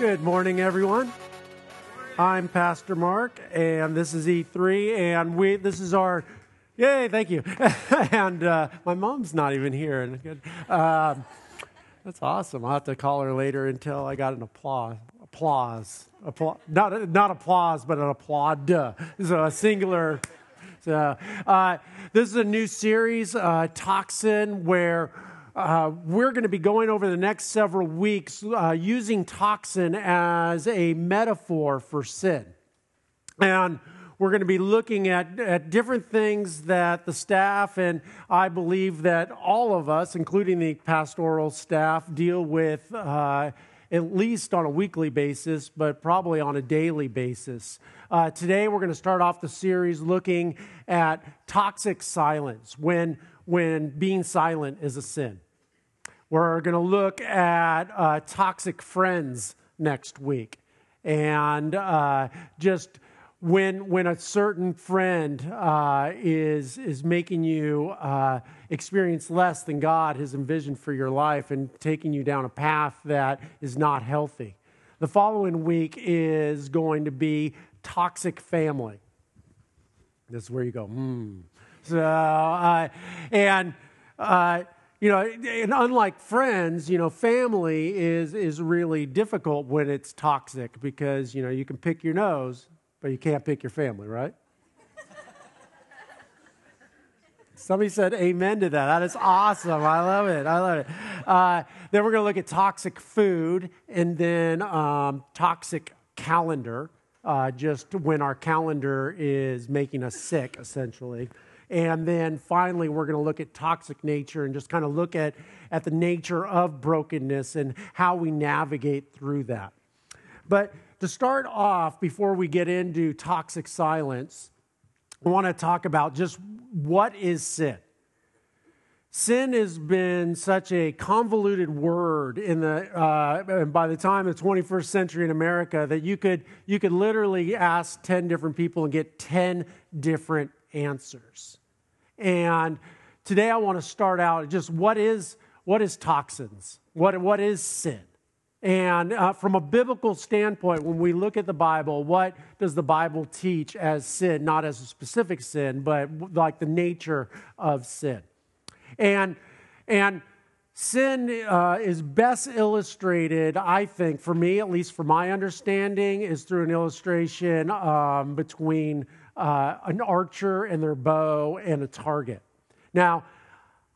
Good morning, everyone. I'm Pastor Mark, and this is E3, and we this is our yay, thank you. and uh, my mom's not even here, and good. Um, that's awesome. I'll have to call her later until I got an applause. Applause. Appla- not not applause, but an applaud. So a singular. So uh, this is a new series, uh, Toxin, where uh, we're going to be going over the next several weeks uh, using toxin as a metaphor for sin. And we're going to be looking at, at different things that the staff and I believe that all of us, including the pastoral staff, deal with uh, at least on a weekly basis, but probably on a daily basis. Uh, today, we're going to start off the series looking at toxic silence when, when being silent is a sin. We're going to look at uh, toxic friends next week. And uh, just when, when a certain friend uh, is, is making you uh, experience less than God has envisioned for your life and taking you down a path that is not healthy. The following week is going to be toxic family. This is where you go, hmm. So, uh, and uh, you know, and unlike friends, you know, family is is really difficult when it's toxic because you know you can pick your nose, but you can't pick your family, right? Somebody said amen to that. That is awesome. I love it. I love it. Uh, then we're going to look at toxic food and then um, toxic calendar, uh, just when our calendar is making us sick, essentially. And then finally, we're going to look at toxic nature and just kind of look at, at the nature of brokenness and how we navigate through that. But to start off, before we get into toxic silence, I want to talk about just what is sin. Sin has been such a convoluted word in the, uh, and by the time of the 21st century in America that you could, you could literally ask 10 different people and get 10 different answers. And today I want to start out just what is, what is toxins? What, what is sin? And uh, from a biblical standpoint, when we look at the Bible, what does the Bible teach as sin? Not as a specific sin, but like the nature of sin. And, and sin uh, is best illustrated, I think, for me, at least for my understanding, is through an illustration um, between uh, an archer and their bow and a target. Now,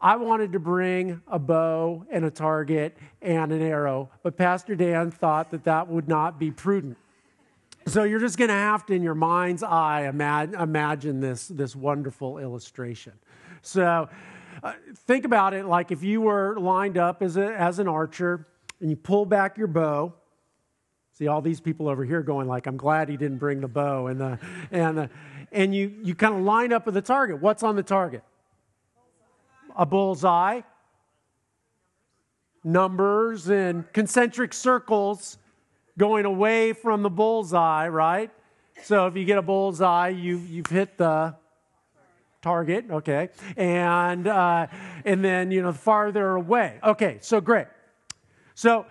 I wanted to bring a bow and a target and an arrow, but Pastor Dan thought that that would not be prudent. So you're just going to have to, in your mind's eye, imagine this, this wonderful illustration. So uh, think about it like if you were lined up as, a, as an archer and you pull back your bow. See all these people over here going like, "I'm glad he didn't bring the bow," and the and the, and you you kind of line up with the target. What's on the target? A bullseye. Numbers and concentric circles going away from the bullseye, right? So if you get a bullseye, you you've hit the target, okay, and uh, and then you know farther away. Okay, so great. So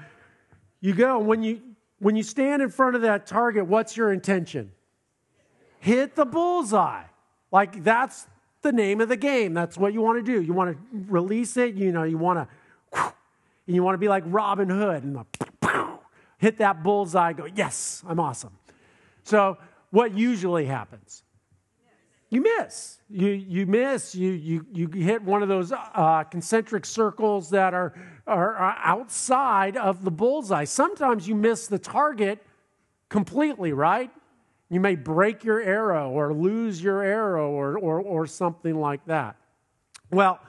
you go when you when you stand in front of that target. What's your intention? Hit the bullseye. Like that's the name of the game. That's what you want to do. You want to release it. You know you want to, and you want to be like Robin Hood and the, hit that bullseye. Go yes, I'm awesome. So what usually happens? You miss. You, you miss. You, you, you hit one of those uh, concentric circles that are, are, are outside of the bullseye. Sometimes you miss the target completely, right? You may break your arrow or lose your arrow or, or, or something like that. Well,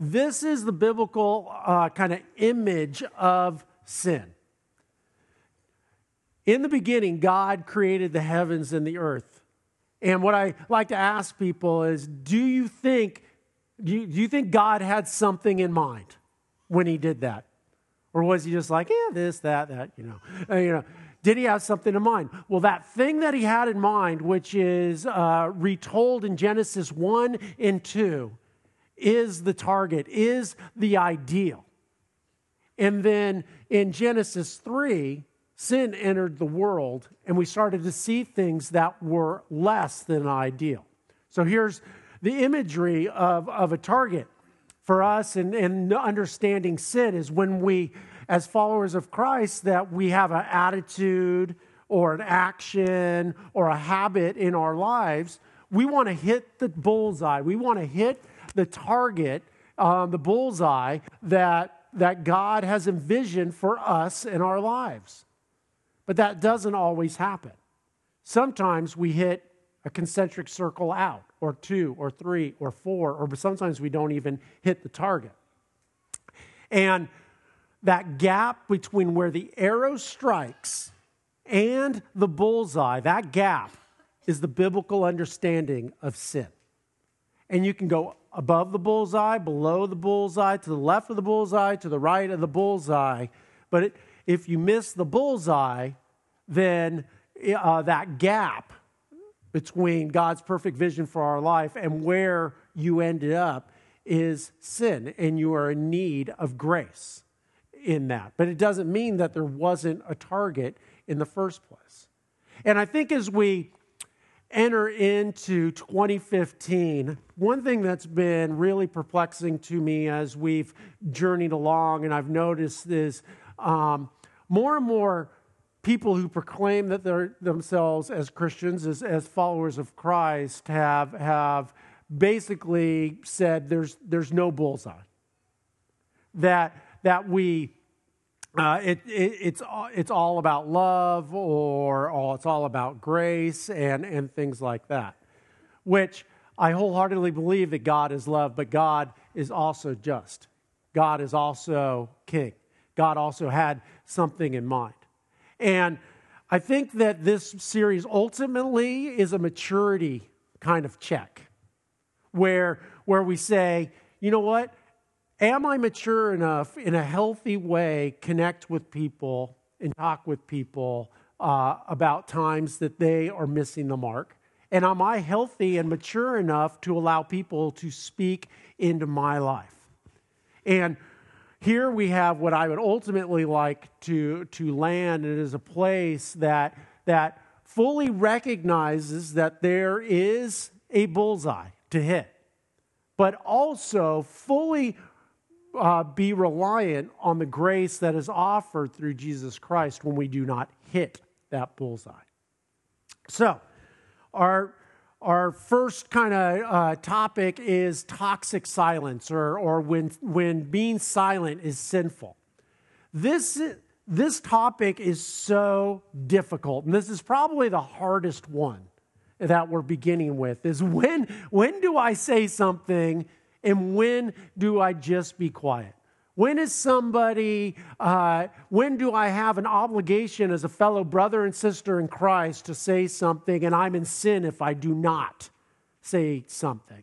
this is the biblical uh, kind of image of sin. In the beginning, God created the heavens and the earth. And what I like to ask people is do you think do you, do you think God had something in mind when he did that? Or was he just like, yeah, this, that, that, you know? Uh, you know, did he have something in mind? Well, that thing that he had in mind, which is uh, retold in Genesis 1 and 2, is the target, is the ideal. And then in Genesis 3, sin entered the world and we started to see things that were less than ideal. So here's the imagery of, of a target for us and, and understanding sin is when we, as followers of Christ, that we have an attitude or an action or a habit in our lives, we want to hit the bullseye. We want to hit the target, um, the bullseye that, that God has envisioned for us in our lives. But that doesn't always happen. Sometimes we hit a concentric circle out, or two, or three, or four, or sometimes we don't even hit the target. And that gap between where the arrow strikes and the bullseye, that gap is the biblical understanding of sin. And you can go above the bullseye, below the bullseye, to the left of the bullseye, to the right of the bullseye. But it, if you miss the bullseye, then uh, that gap between God's perfect vision for our life and where you ended up is sin, and you are in need of grace in that. But it doesn't mean that there wasn't a target in the first place. And I think as we enter into 2015, one thing that's been really perplexing to me as we've journeyed along, and I've noticed is um, more and more people who proclaim that they're themselves as Christians, as, as followers of Christ, have, have basically said there's, there's no bullseye. That, that we, uh, it, it, it's, it's all about love or, or it's all about grace and, and things like that, which I wholeheartedly believe that God is love, but God is also just. God is also king. God also had something in mind. And I think that this series ultimately is a maturity kind of check where, where we say, you know what? Am I mature enough in a healthy way connect with people and talk with people uh, about times that they are missing the mark? And am I healthy and mature enough to allow people to speak into my life? And here we have what I would ultimately like to, to land. It is a place that, that fully recognizes that there is a bullseye to hit, but also fully uh, be reliant on the grace that is offered through Jesus Christ when we do not hit that bullseye. So, our our first kind of uh, topic is toxic silence, or, or when, when being silent is sinful. This, this topic is so difficult, and this is probably the hardest one that we're beginning with is when, when do I say something and when do I just be quiet? When is somebody, uh, when do I have an obligation as a fellow brother and sister in Christ to say something and I'm in sin if I do not say something?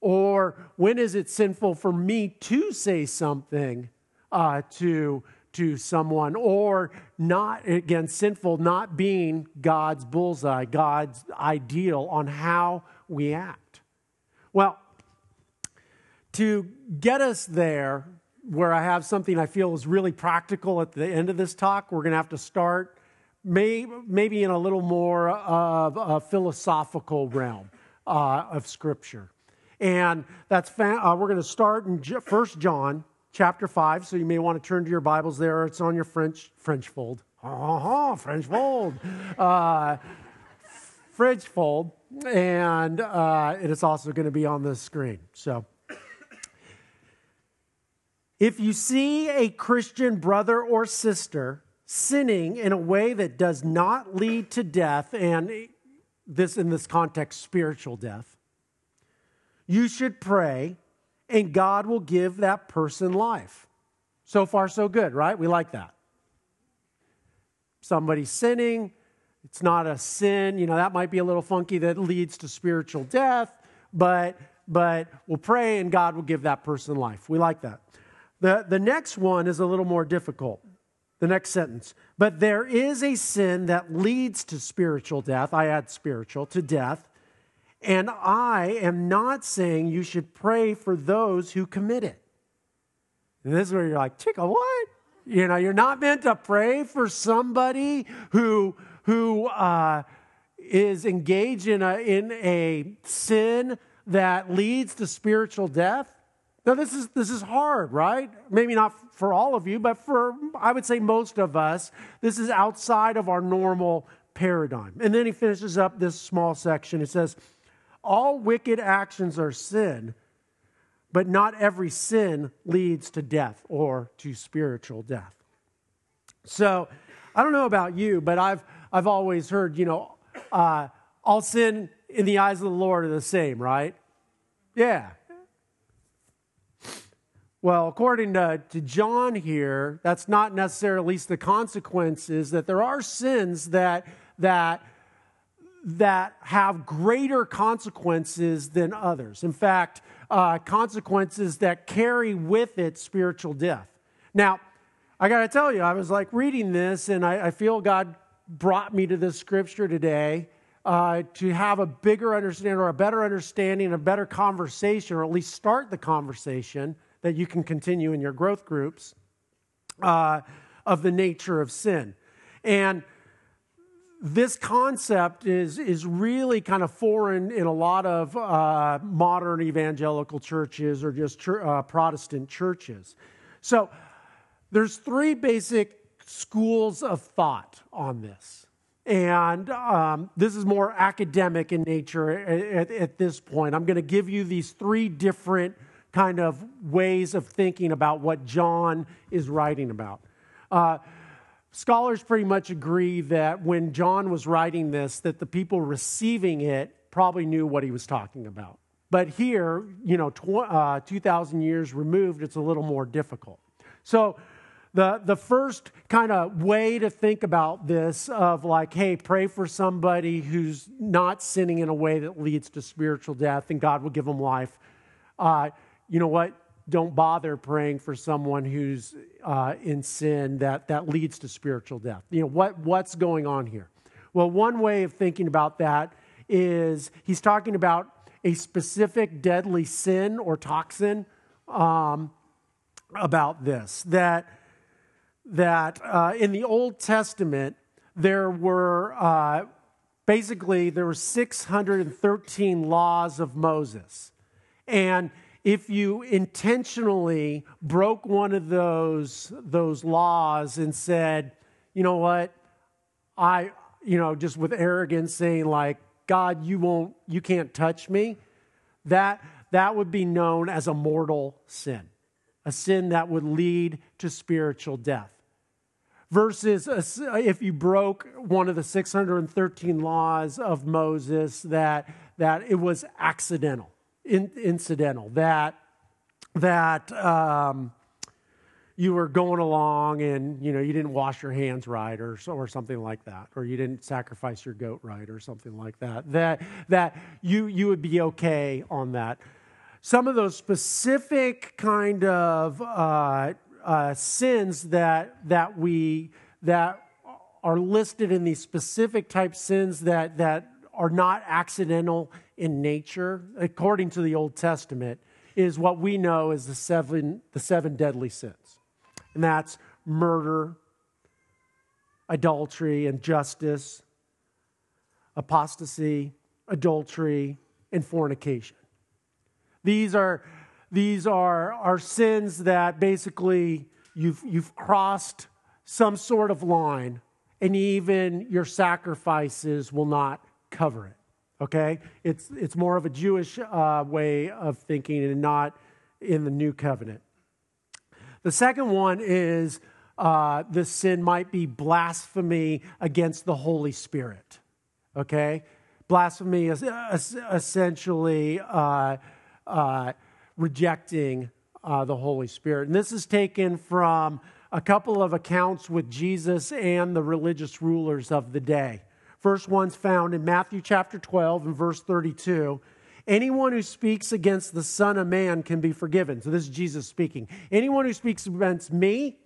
Or when is it sinful for me to say something uh, to, to someone? Or not, again, sinful not being God's bullseye, God's ideal on how we act? Well, to get us there, where I have something I feel is really practical at the end of this talk. We're going to have to start may, maybe in a little more of a philosophical realm uh, of Scripture. And that's uh, we're going to start in First John chapter 5. So you may want to turn to your Bibles there. It's on your French, French fold. French fold. Uh, French fold. And uh, it is also going to be on the screen. So if you see a Christian brother or sister sinning in a way that does not lead to death, and this in this context, spiritual death, you should pray and God will give that person life. So far, so good, right? We like that. Somebody sinning, it's not a sin, you know, that might be a little funky that leads to spiritual death, but but we'll pray and God will give that person life. We like that. The, the next one is a little more difficult. The next sentence. But there is a sin that leads to spiritual death. I add spiritual to death. And I am not saying you should pray for those who commit it. And this is where you're like, chicken, what? You know, you're not meant to pray for somebody who who uh, is engaged in a in a sin that leads to spiritual death. Now, this is this is hard, right? Maybe not for all of you, but for I would say most of us, this is outside of our normal paradigm. And then he finishes up this small section. It says, "All wicked actions are sin." But not every sin leads to death or to spiritual death. So I don't know about you, but I've, I've always heard, you know, uh, all sin in the eyes of the Lord are the same, right? Yeah. Well, according to, to John here, that's not necessarily at least the consequences that there are sins that that that have greater consequences than others. In fact, uh, consequences that carry with it spiritual death. Now, I got to tell you, I was like reading this, and I, I, feel God brought me to this scripture today uh, to have a bigger understanding or a better understanding, a better conversation, or at least start the conversation that you can continue in your growth groups uh, of the nature of sin. And this concept is, is really kind of foreign in a lot of uh, modern evangelical churches or just uh, Protestant churches. So there's three basic schools of thought on this. And um, this is more academic in nature at, at this point. I'm going to give you these three different kind of ways of thinking about what John is writing about. Uh, Scholars pretty much agree that when John was writing this, that the people receiving it probably knew what he was talking about. But here, you know, tw- uh, 2,000 years removed, it's a little more difficult. So, the, the first kind of way to think about this of like, hey, pray for somebody who's not sinning in a way that leads to spiritual death and God will give them life. Uh, you know what? don't bother praying for someone who's uh, in sin that, that leads to spiritual death. You know, what, what's going on here? Well, one way of thinking about that is he's talking about a specific deadly sin or toxin um, about this. That, that uh, in the Old Testament, there were uh, basically there were 613 laws of Moses. And if you intentionally broke one of those, those laws and said, you know what, I, you know, just with arrogance saying, like, God, you won't, you can't touch me, that, that would be known as a mortal sin, a sin that would lead to spiritual death. Versus if you broke one of the 613 laws of Moses, that, that it was accidental in, incidental, that, that um, you were going along and you know you didn't wash your hands right or, so, or something like that or you didn't sacrifice your goat right or something like that that that you you would be okay on that. Some of those specific kind of uh, uh, sins that that we that are listed in these specific type sins that that are not accidental in nature, according to the Old Testament, is what we know as the seven, the seven deadly sins. And that's murder, adultery, injustice, apostasy, adultery, and fornication. These are, these are, are sins that basically you've, you've crossed some sort of line, and even your sacrifices will not cover it okay? It's, it's more of a Jewish uh, way of thinking and not in the new covenant. The second one is uh, the sin might be blasphemy against the Holy Spirit, okay? Blasphemy is essentially uh, uh, rejecting uh, the Holy Spirit. And this is taken from a couple of accounts with Jesus and the religious rulers of the day. First one's found in Matthew chapter 12 and verse 32. Anyone who speaks against the Son of Man can be forgiven. So this is Jesus speaking. Anyone who speaks against me,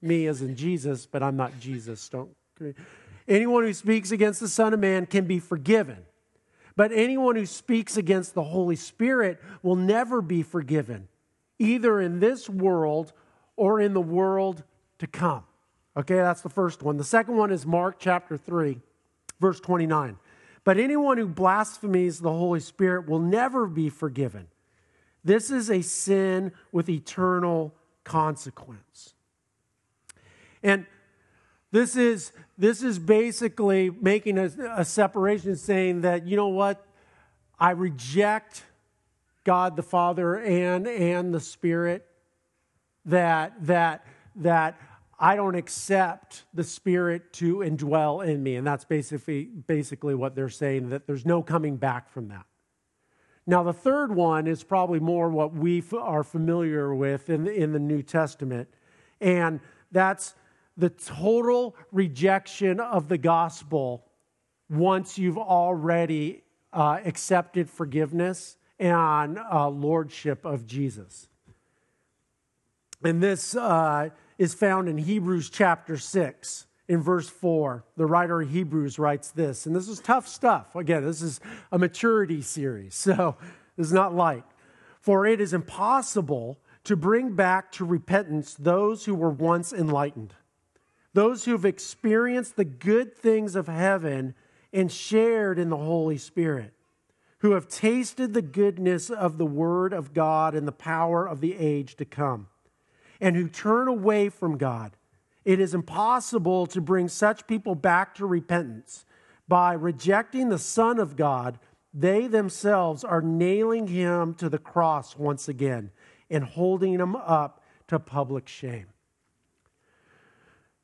me as in Jesus, but I'm not Jesus. Don't. Anyone who speaks against the Son of Man can be forgiven. But anyone who speaks against the Holy Spirit will never be forgiven, either in this world or in the world to come. Okay, that's the first one. The second one is Mark chapter 3, verse 29. But anyone who blasphemes the Holy Spirit will never be forgiven. This is a sin with eternal consequence. And this is, this is basically making a, a separation, saying that, you know what, I reject God the Father and, and the Spirit, that, that, that I don't accept the Spirit to indwell in me. And that's basically, basically what they're saying, that there's no coming back from that. Now, the third one is probably more what we are familiar with in the, in the New Testament, and that's the total rejection of the gospel once you've already uh, accepted forgiveness and uh, lordship of Jesus. And this uh, is found in Hebrews chapter 6 in verse 4. The writer of Hebrews writes this, and this is tough stuff. Again, this is a maturity series, so is not light. For it is impossible to bring back to repentance those who were once enlightened, those who have experienced the good things of heaven and shared in the Holy Spirit, who have tasted the goodness of the Word of God and the power of the age to come, and who turn away from God it is impossible to bring such people back to repentance. By rejecting the Son of God, they themselves are nailing him to the cross once again and holding him up to public shame.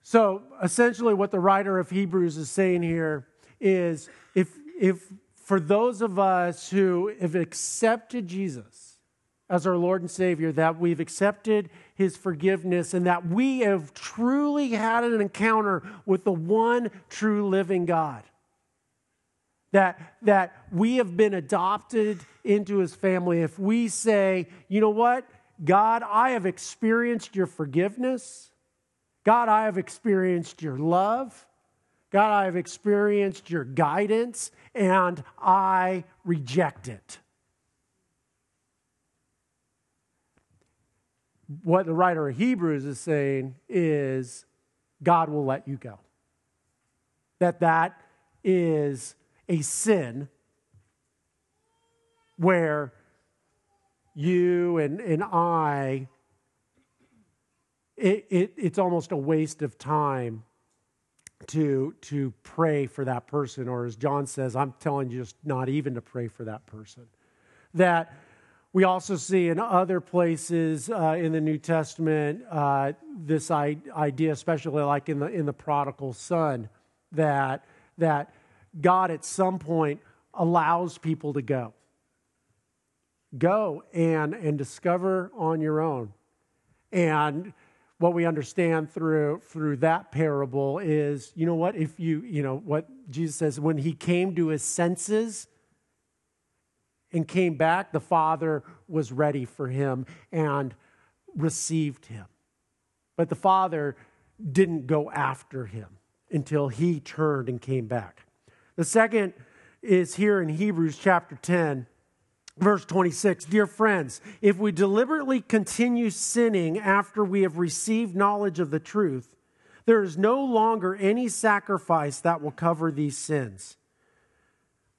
So essentially, what the writer of Hebrews is saying here is if, if for those of us who have accepted Jesus, as our Lord and Savior, that we've accepted His forgiveness, and that we have truly had an encounter with the one true living God. That, that we have been adopted into His family. If we say, you know what, God, I have experienced your forgiveness. God, I have experienced your love. God, I have experienced your guidance, and I reject it. What the writer of Hebrews is saying is God will let you go. That that is a sin where you and, and I, it, it, it's almost a waste of time to, to pray for that person. Or as John says, I'm telling you just not even to pray for that person. That we also see in other places uh, in the New Testament uh, this idea, especially like in the, in the prodigal son, that, that God at some point allows people to go. Go and, and discover on your own. And what we understand through, through that parable is you know what? If you, you know, what Jesus says, when he came to his senses, and came back, the Father was ready for him and received him. But the Father didn't go after him until he turned and came back. The second is here in Hebrews chapter 10, verse 26. Dear friends, if we deliberately continue sinning after we have received knowledge of the truth, there is no longer any sacrifice that will cover these sins.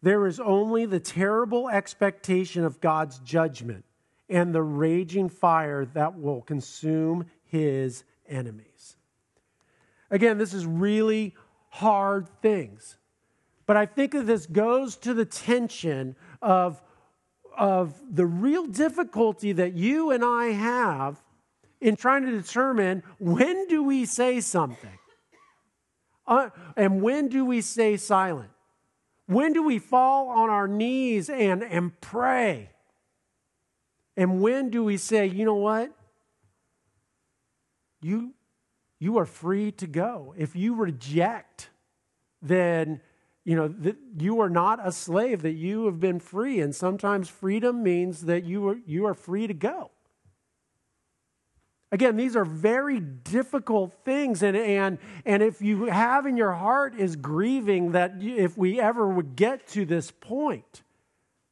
There is only the terrible expectation of God's judgment and the raging fire that will consume his enemies. Again, this is really hard things. But I think that this goes to the tension of, of the real difficulty that you and I have in trying to determine when do we say something? Uh, and when do we stay silent? When do we fall on our knees and, and pray? And when do we say, you know what? You, you are free to go. If you reject, then you know that you are not a slave, that you have been free. And sometimes freedom means that you are, you are free to go. Again, these are very difficult things. And, and, and if you have in your heart is grieving that if we ever would get to this point,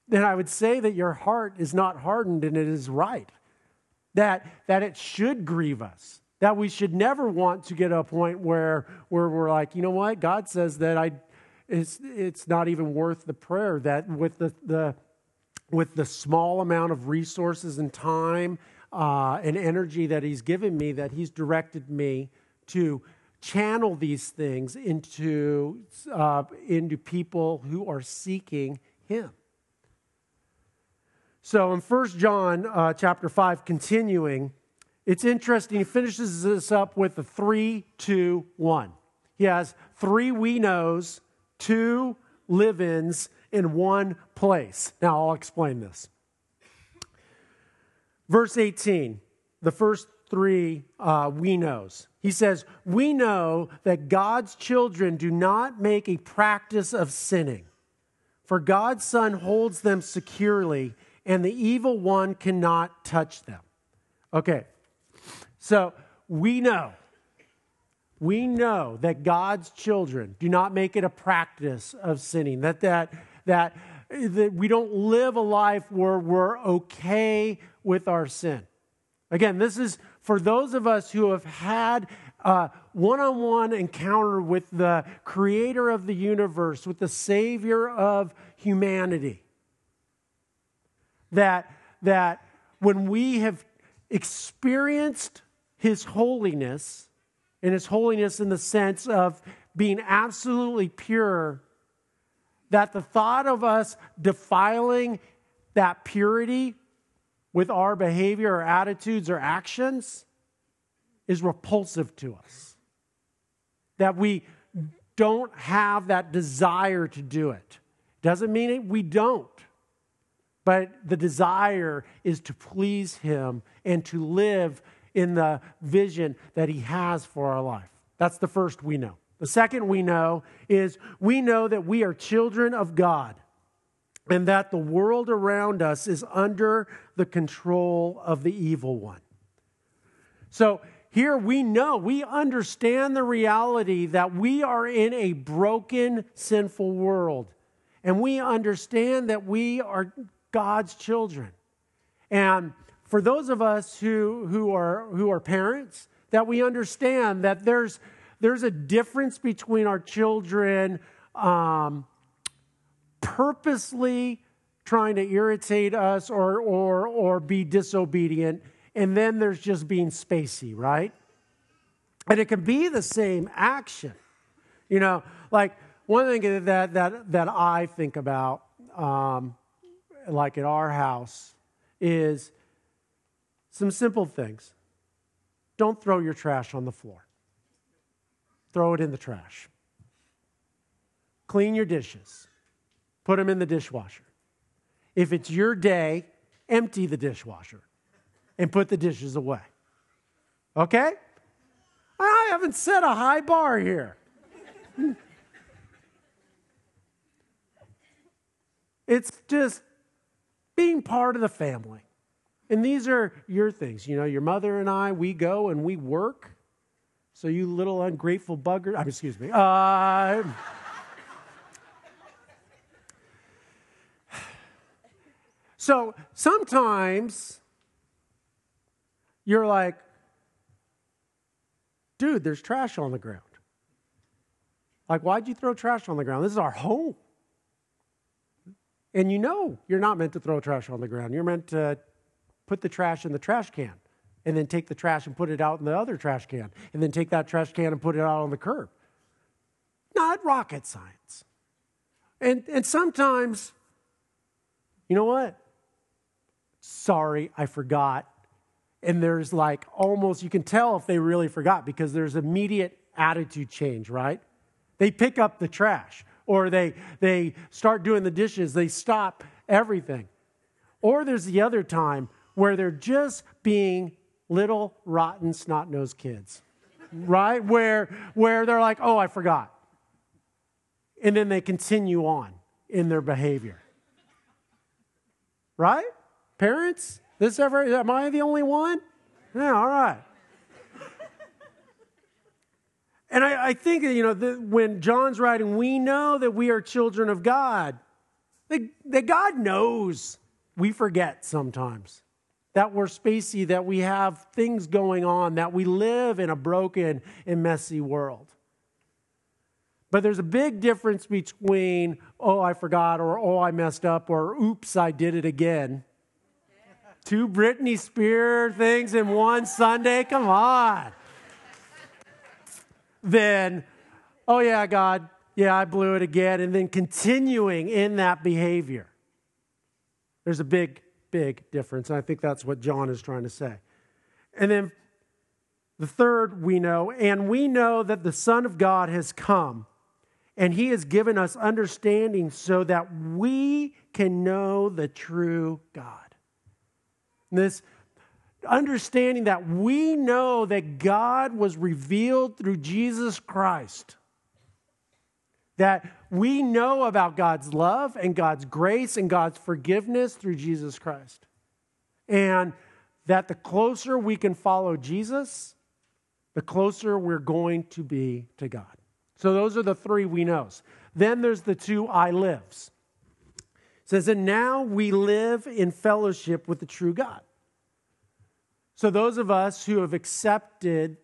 then I would say that your heart is not hardened and it is right. that, that it should grieve us, that we should never want to get to a point where, where we're like, you know what, God says that I, it's, it's not even worth the prayer, that with the, the, with the small amount of resources and time uh, and energy that He's given me, that He's directed me to channel these things into, uh, into people who are seeking Him. So in 1 John uh, chapter 5, continuing, it's interesting. He finishes this up with a three, two, one. He has three we knows, two live ins in one place. Now I'll explain this. Verse 18, the first three uh, we knows. He says, We know that God's children do not make a practice of sinning, for God's Son holds them securely, and the evil one cannot touch them. Okay, so we know. We know that God's children do not make it a practice of sinning, that, that, that, that we don't live a life where we're okay with our sin. Again, this is for those of us who have had a one on one encounter with the creator of the universe, with the savior of humanity. That, that when we have experienced his holiness, and his holiness in the sense of being absolutely pure, that the thought of us defiling that purity with our behavior or attitudes or actions is repulsive to us. That we don't have that desire to do it. Doesn't mean it, we don't. But the desire is to please Him and to live in the vision that He has for our life. That's the first we know. The second we know is we know that we are children of God and that the world around us is under the control of the evil one. So here we know, we understand the reality that we are in a broken, sinful world. And we understand that we are God's children. And for those of us who, who, are, who are parents, that we understand that there's, there's a difference between our children um, purposely trying to irritate us or, or, or be disobedient, and then there's just being spacey, right? And it can be the same action. You know, like one thing that, that, that I think about, um, like at our house, is some simple things. Don't throw your trash on the floor, throw it in the trash. Clean your dishes, put them in the dishwasher. If it's your day, empty the dishwasher and put the dishes away. Okay? I haven't set a high bar here. it's just being part of the family. And these are your things. You know, your mother and I, we go and we work. So you little ungrateful bugger, I mean, excuse me. Uh, so sometimes you're like, dude, there's trash on the ground. Like, why'd you throw trash on the ground? This is our home. And you know you're not meant to throw trash on the ground. You're meant to put the trash in the trash can, and then take the trash and put it out in the other trash can, and then take that trash can and put it out on the curb. Not rocket science. And, and sometimes, you know what? Sorry, I forgot. And there's like almost, you can tell if they really forgot because there's immediate attitude change, right? They pick up the trash or they, they start doing the dishes, they stop everything. Or there's the other time where they're just being little rotten snot nosed kids, right? Where, where they're like, oh, I forgot. And then they continue on in their behavior. Right? Parents? This ever, am I the only one? Yeah, all right. And I, I, think, you know, the, when John's writing, we know that we are children of God. That, that God knows we forget sometimes. That we're spacey, that we have things going on, that we live in a broken and messy world. But there's a big difference between, oh, I forgot, or oh, I messed up, or oops, I did it again. Two Britney Spears things in one Sunday? Come on. then, oh, yeah, God, yeah, I blew it again. And then continuing in that behavior. There's a big, big difference. And I think that's what John is trying to say. And then the third we know, and we know that the Son of God has come and he has given us understanding so that we can know the true God. This understanding that we know that God was revealed through Jesus Christ. That we know about God's love and God's grace and God's forgiveness through Jesus Christ. And that the closer we can follow Jesus, the closer we're going to be to God. So those are the three we know. Then there's the two I lives. It says, and now we live in fellowship with the true God. So those of us who have accepted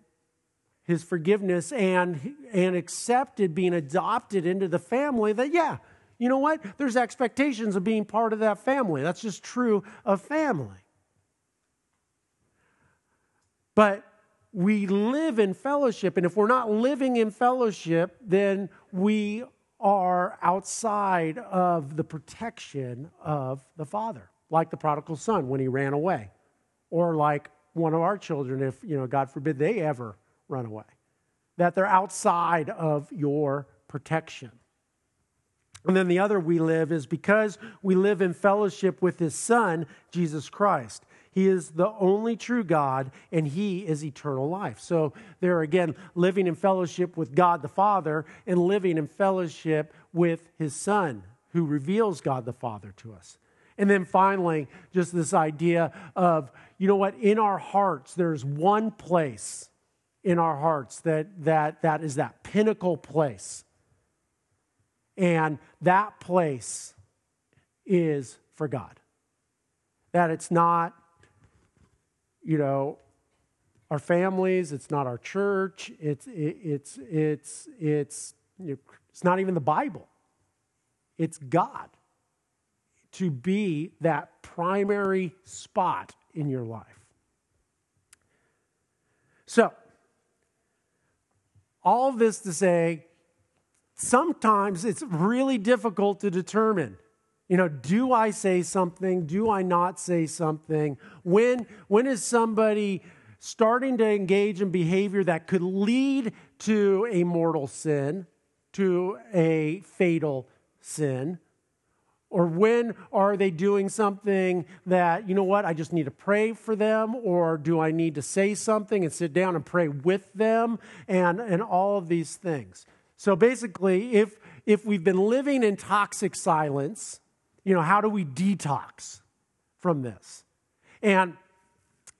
his forgiveness and, and accepted being adopted into the family, that yeah, you know what? There's expectations of being part of that family. That's just true of family. But we live in fellowship. And if we're not living in fellowship, then we are outside of the protection of the Father, like the prodigal son when he ran away, or like one of our children if, you know, God forbid they ever run away. That they're outside of your protection. And then the other we live is because we live in fellowship with his son, Jesus Christ. He is the only true God, and He is eternal life. So, there again, living in fellowship with God the Father and living in fellowship with His Son, who reveals God the Father to us. And then finally, just this idea of, you know what, in our hearts, there's one place in our hearts that, that, that is that pinnacle place. And that place is for God. That it's not you know, our families, it's not our church, it's, it, it's, it's, it's, you know, it's not even the Bible. It's God to be that primary spot in your life. So, all this to say, sometimes it's really difficult to determine you know, do I say something? Do I not say something? When, when is somebody starting to engage in behavior that could lead to a mortal sin, to a fatal sin? Or when are they doing something that, you know what, I just need to pray for them? Or do I need to say something and sit down and pray with them? And, and all of these things. So basically, if, if we've been living in toxic silence, you know, how do we detox from this? And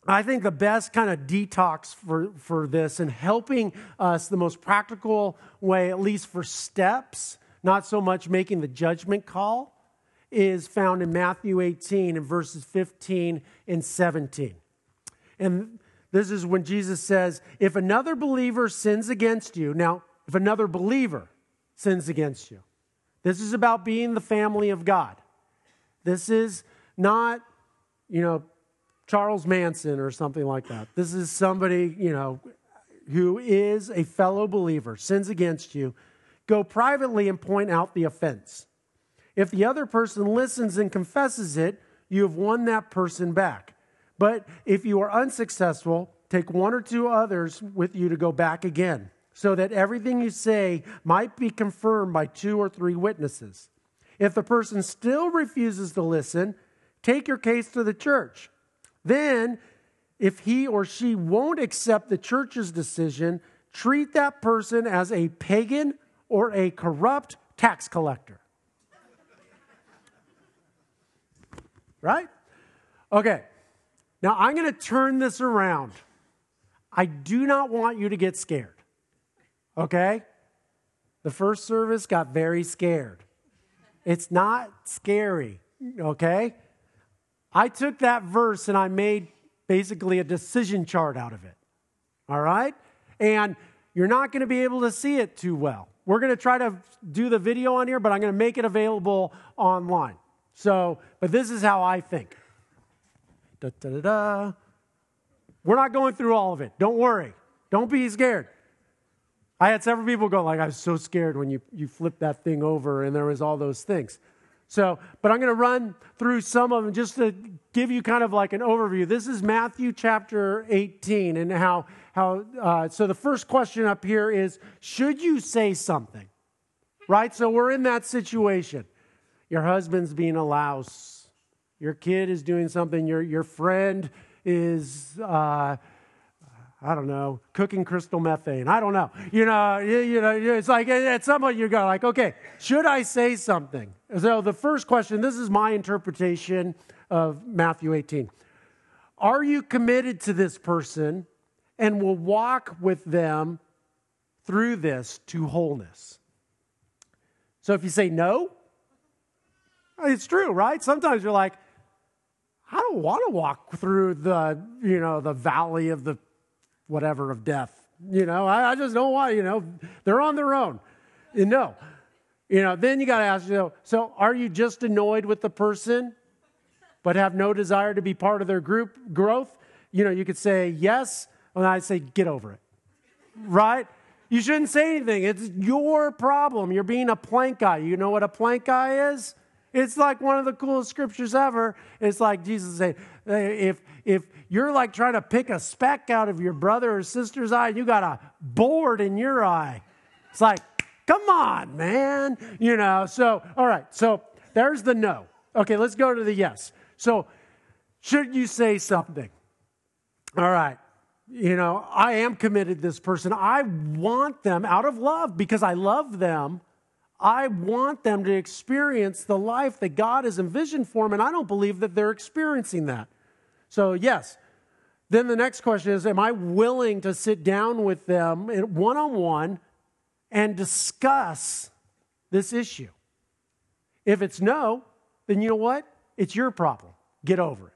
I think the best kind of detox for, for this and helping us the most practical way, at least for steps, not so much making the judgment call, is found in Matthew 18 and verses 15 and 17. And this is when Jesus says, If another believer sins against you, now, if another believer sins against you, this is about being the family of God. This is not, you know, Charles Manson or something like that. This is somebody, you know, who is a fellow believer, sins against you. Go privately and point out the offense. If the other person listens and confesses it, you have won that person back. But if you are unsuccessful, take one or two others with you to go back again, so that everything you say might be confirmed by two or three witnesses. If the person still refuses to listen, take your case to the church. Then, if he or she won't accept the church's decision, treat that person as a pagan or a corrupt tax collector. Right? Okay. Now I'm going to turn this around. I do not want you to get scared. Okay? The first service got very scared. It's not scary, okay? I took that verse and I made basically a decision chart out of it. All right? And you're not going to be able to see it too well. We're going to try to do the video on here, but I'm going to make it available online. So, but this is how I think. Da, da, da, da. We're not going through all of it. Don't worry. Don't be scared. I had several people go like, I was so scared when you, you flipped that thing over and there was all those things. So, but I'm going to run through some of them just to give you kind of like an overview. This is Matthew chapter 18 and how, how uh, so the first question up here is, should you say something? Right? So we're in that situation. Your husband's being a louse. Your kid is doing something. Your, your friend is, uh, I don't know, cooking crystal methane. I don't know. You know, you, you know, it's like at some point you go like, okay, should I say something? So the first question, this is my interpretation of Matthew 18. Are you committed to this person and will walk with them through this to wholeness? So if you say no, it's true, right? Sometimes you're like, I don't want to walk through the, you know, the valley of the whatever of death. You know, I, I just don't want, you know, they're on their own. You know, you know, then you got to ask, you know, so are you just annoyed with the person but have no desire to be part of their group growth? You know, you could say yes, and I'd say get over it. Right? You shouldn't say anything. It's your problem. You're being a plank guy. You know what a plank guy is? It's like one of the coolest scriptures ever. It's like Jesus saying, if, if you're like trying to pick a speck out of your brother or sister's eye, you got a board in your eye. It's like, come on, man. You know, so, all right, so there's the no. Okay, let's go to the yes. So, should you say something? All right. You know, I am committed to this person. I want them out of love because I love them I want them to experience the life that God has envisioned for them, and I don't believe that they're experiencing that. So, yes. Then the next question is Am I willing to sit down with them one on one and discuss this issue? If it's no, then you know what? It's your problem. Get over it.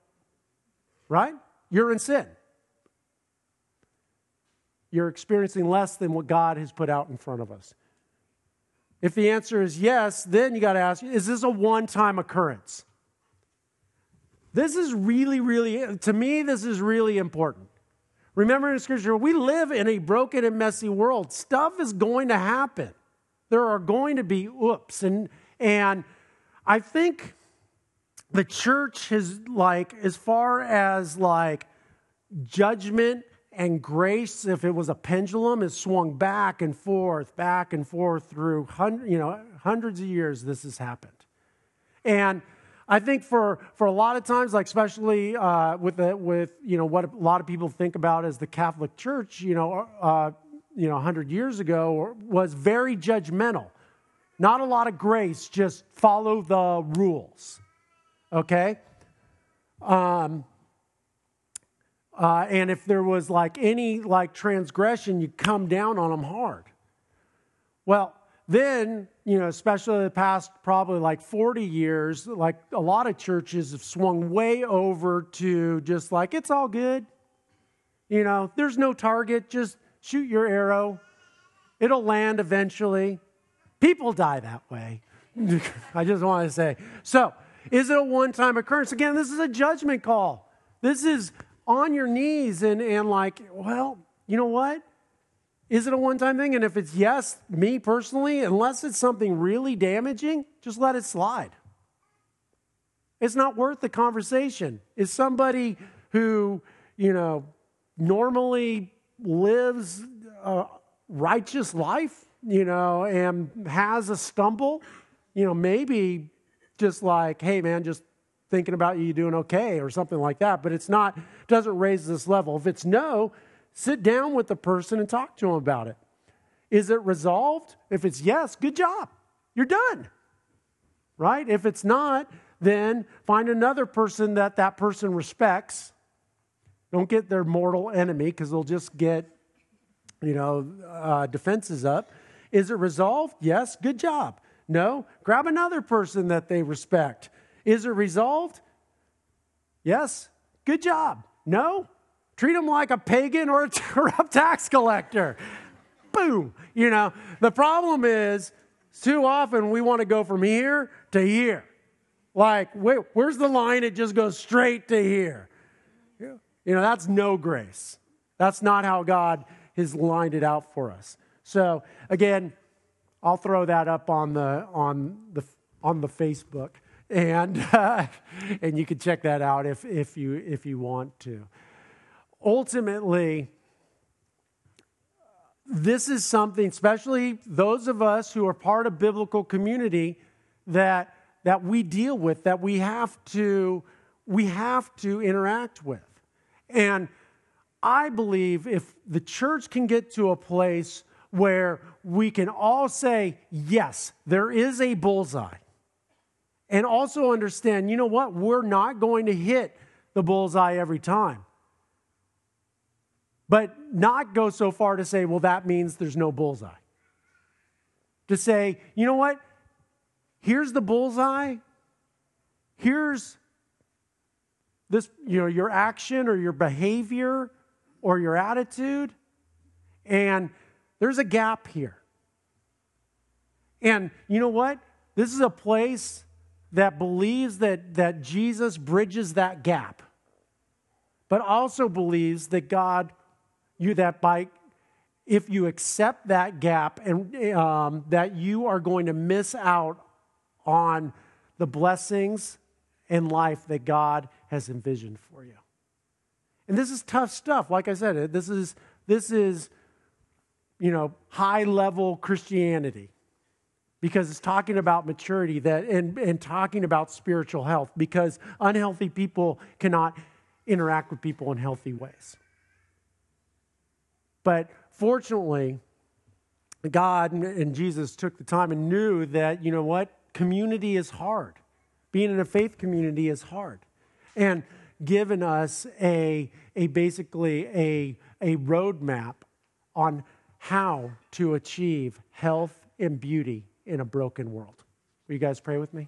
Right? You're in sin. You're experiencing less than what God has put out in front of us. If the answer is yes, then you got to ask is this a one time occurrence? This is really, really, to me, this is really important. Remember in Scripture, we live in a broken and messy world. Stuff is going to happen. There are going to be oops. And, and I think the church has, like, as far as like judgment and grace, if it was a pendulum, is swung back and forth, back and forth through hundred, you know, hundreds of years. This has happened, and I think for for a lot of times, like especially uh, with the, with you know what a lot of people think about as the Catholic Church, you know, uh, you know, hundred years ago was very judgmental. Not a lot of grace, just follow the rules. Okay. Um, uh, and if there was like any like transgression, you come down on them hard. Well, then, you know, especially the past probably like 40 years, like a lot of churches have swung way over to just like, it's all good. You know, there's no target, just shoot your arrow. It'll land eventually. People die that way. I just want to say. So, is it a one time occurrence? Again, this is a judgment call. This is on your knees and, and like, well, you know what? Is it a one time thing? And if it's yes, me personally, unless it's something really damaging, just let it slide. It's not worth the conversation. Is somebody who, you know, normally lives a righteous life, you know, and has a stumble, you know, maybe just like, hey, man, just thinking about you you doing okay or something like that, but it's not, doesn't raise this level. If it's no, sit down with the person and talk to them about it. Is it resolved? If it's yes, good job. You're done. Right? If it's not, then find another person that that person respects. Don't get their mortal enemy because they'll just get, you know, uh, defenses up. Is it resolved? Yes, good job. No, grab another person that they respect is it resolved? Yes? Good job. No? Treat them like a pagan or a corrupt tax collector. Boom. You know, the problem is too often we want to go from here to here. Like, wait, where's the line? It just goes straight to here. You know, that's no grace. That's not how God has lined it out for us. So, again, I'll throw that up on the on the on the Facebook, and uh, and you can check that out if if you if you want to. Ultimately, this is something, especially those of us who are part of biblical community, that that we deal with, that we have to we have to interact with, and I believe if the church can get to a place where we can all say, yes, there is a bullseye. And also understand, you know what? We're not going to hit the bullseye every time. But not go so far to say, well, that means there's no bullseye. To say, you know what? Here's the bullseye. Here's this, you know, your action or your behavior or your attitude. And there's a gap here. And you know what? This is a place that believes that, that Jesus bridges that gap, but also believes that God, you that by if you accept that gap and um, that you are going to miss out on the blessings and life that God has envisioned for you. And this is tough stuff. Like I said, this is this is you know, high level Christianity because it's talking about maturity that and, and talking about spiritual health because unhealthy people cannot interact with people in healthy ways. But fortunately, God and Jesus took the time and knew that, you know what, community is hard. Being in a faith community is hard. And given us a, a basically a, a roadmap on how to achieve health and beauty in a broken world. Will you guys pray with me?